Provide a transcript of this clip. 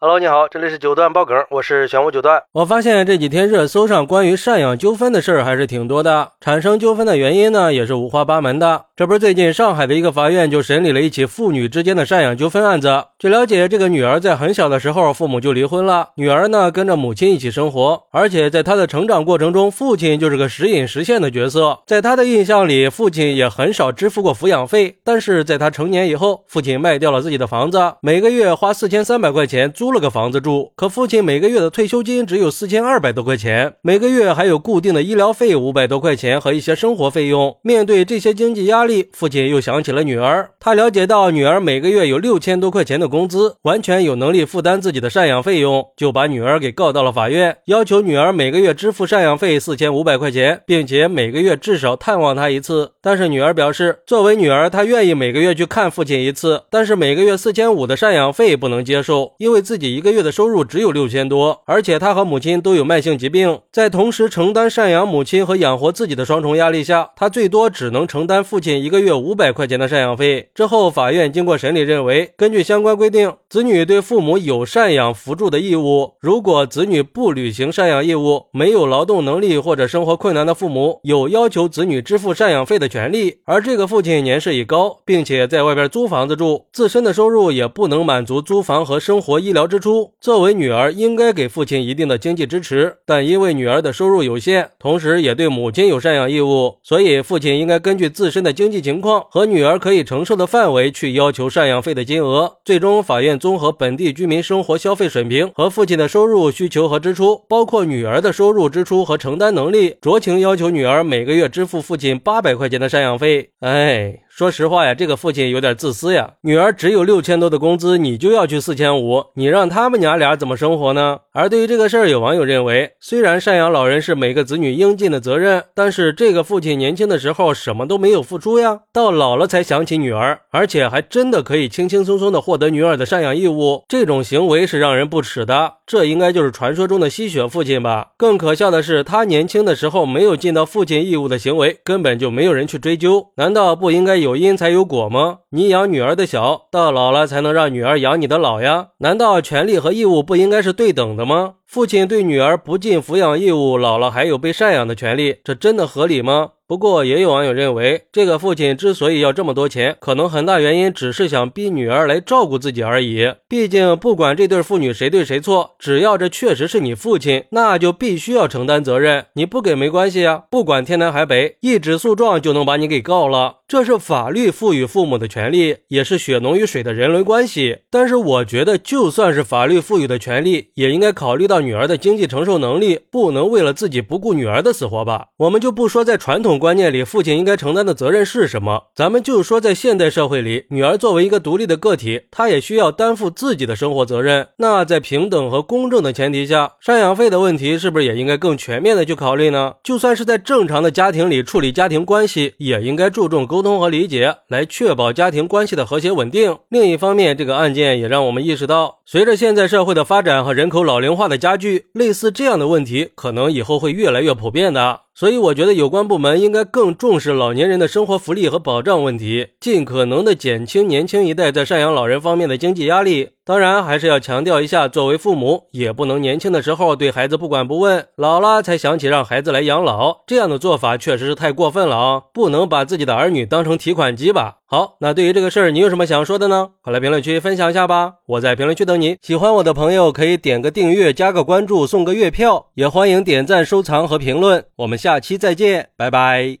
Hello，你好，这里是九段爆梗，我是玄武九段。我发现这几天热搜上关于赡养纠纷的事儿还是挺多的，产生纠纷的原因呢也是五花八门的。这不是最近上海的一个法院就审理了一起父女之间的赡养纠纷案子。据了解，这个女儿在很小的时候父母就离婚了，女儿呢跟着母亲一起生活，而且在她的成长过程中，父亲就是个时隐时现的角色。在她的印象里，父亲也很少支付过抚养费。但是在她成年以后，父亲卖掉了自己的房子，每个月花四千三百块钱租。了个房子住，可父亲每个月的退休金只有四千二百多块钱，每个月还有固定的医疗费五百多块钱和一些生活费用。面对这些经济压力，父亲又想起了女儿。他了解到女儿每个月有六千多块钱的工资，完全有能力负担自己的赡养费用，就把女儿给告到了法院，要求女儿每个月支付赡养费四千五百块钱，并且每个月至少探望他一次。但是女儿表示，作为女儿，她愿意每个月去看父亲一次，但是每个月四千五的赡养费不能接受，因为自己一个月的收入只有六千多，而且她和母亲都有慢性疾病，在同时承担赡养母亲和养活自己的双重压力下，她最多只能承担父亲一个月五百块钱的赡养费。之后，法院经过审理认为，根据相关规定，子女对父母有赡养扶助的义务。如果子女不履行赡养义务，没有劳动能力或者生活困难的父母，有要求子女支付赡养费的权利。而这个父亲年事已高，并且在外边租房子住，自身的收入也不能满足租房和生活医疗。支出作为女儿应该给父亲一定的经济支持，但因为女儿的收入有限，同时也对母亲有赡养义务，所以父亲应该根据自身的经经济情况和女儿可以承受的范围去要求赡养费的金额。最终，法院综合本地居民生活消费水平和父亲的收入需求和支出，包括女儿的收入支出和承担能力，酌情要求女儿每个月支付父亲八百块钱的赡养费。哎。说实话呀，这个父亲有点自私呀。女儿只有六千多的工资，你就要去四千五，你让他们娘俩怎么生活呢？而对于这个事儿，有网友认为，虽然赡养老人是每个子女应尽的责任，但是这个父亲年轻的时候什么都没有付出呀，到老了才想起女儿，而且还真的可以轻轻松松的获得女儿的赡养义务，这种行为是让人不齿的。这应该就是传说中的吸血父亲吧？更可笑的是，他年轻的时候没有尽到父亲义务的行为，根本就没有人去追究。难道不应该有？因才有果吗？你养女儿的小，到老了才能让女儿养你的老呀？难道权利和义务不应该是对等的吗？父亲对女儿不尽抚养义务，老了还有被赡养的权利，这真的合理吗？不过，也有网友认为，这个父亲之所以要这么多钱，可能很大原因只是想逼女儿来照顾自己而已。毕竟，不管这对父女谁对谁错，只要这确实是你父亲，那就必须要承担责任。你不给没关系啊，不管天南海北，一纸诉状就能把你给告了。这是法律赋予父母的权利，也是血浓于水的人伦关系。但是，我觉得，就算是法律赋予的权利，也应该考虑到女儿的经济承受能力，不能为了自己不顾女儿的死活吧？我们就不说在传统。观念里，父亲应该承担的责任是什么？咱们就说，在现代社会里，女儿作为一个独立的个体，她也需要担负自己的生活责任。那在平等和公正的前提下，赡养费的问题是不是也应该更全面的去考虑呢？就算是在正常的家庭里处理家庭关系，也应该注重沟通和理解，来确保家庭关系的和谐稳定。另一方面，这个案件也让我们意识到，随着现在社会的发展和人口老龄化的加剧，类似这样的问题，可能以后会越来越普遍的。所以，我觉得有关部门应该更重视老年人的生活福利和保障问题，尽可能的减轻年轻一代在赡养老人方面的经济压力。当然，还是要强调一下，作为父母也不能年轻的时候对孩子不管不问，老了才想起让孩子来养老，这样的做法确实是太过分了啊！不能把自己的儿女当成提款机吧？好，那对于这个事儿，你有什么想说的呢？快来评论区分享一下吧！我在评论区等你。喜欢我的朋友可以点个订阅、加个关注、送个月票，也欢迎点赞、收藏和评论。我们下期再见，拜拜。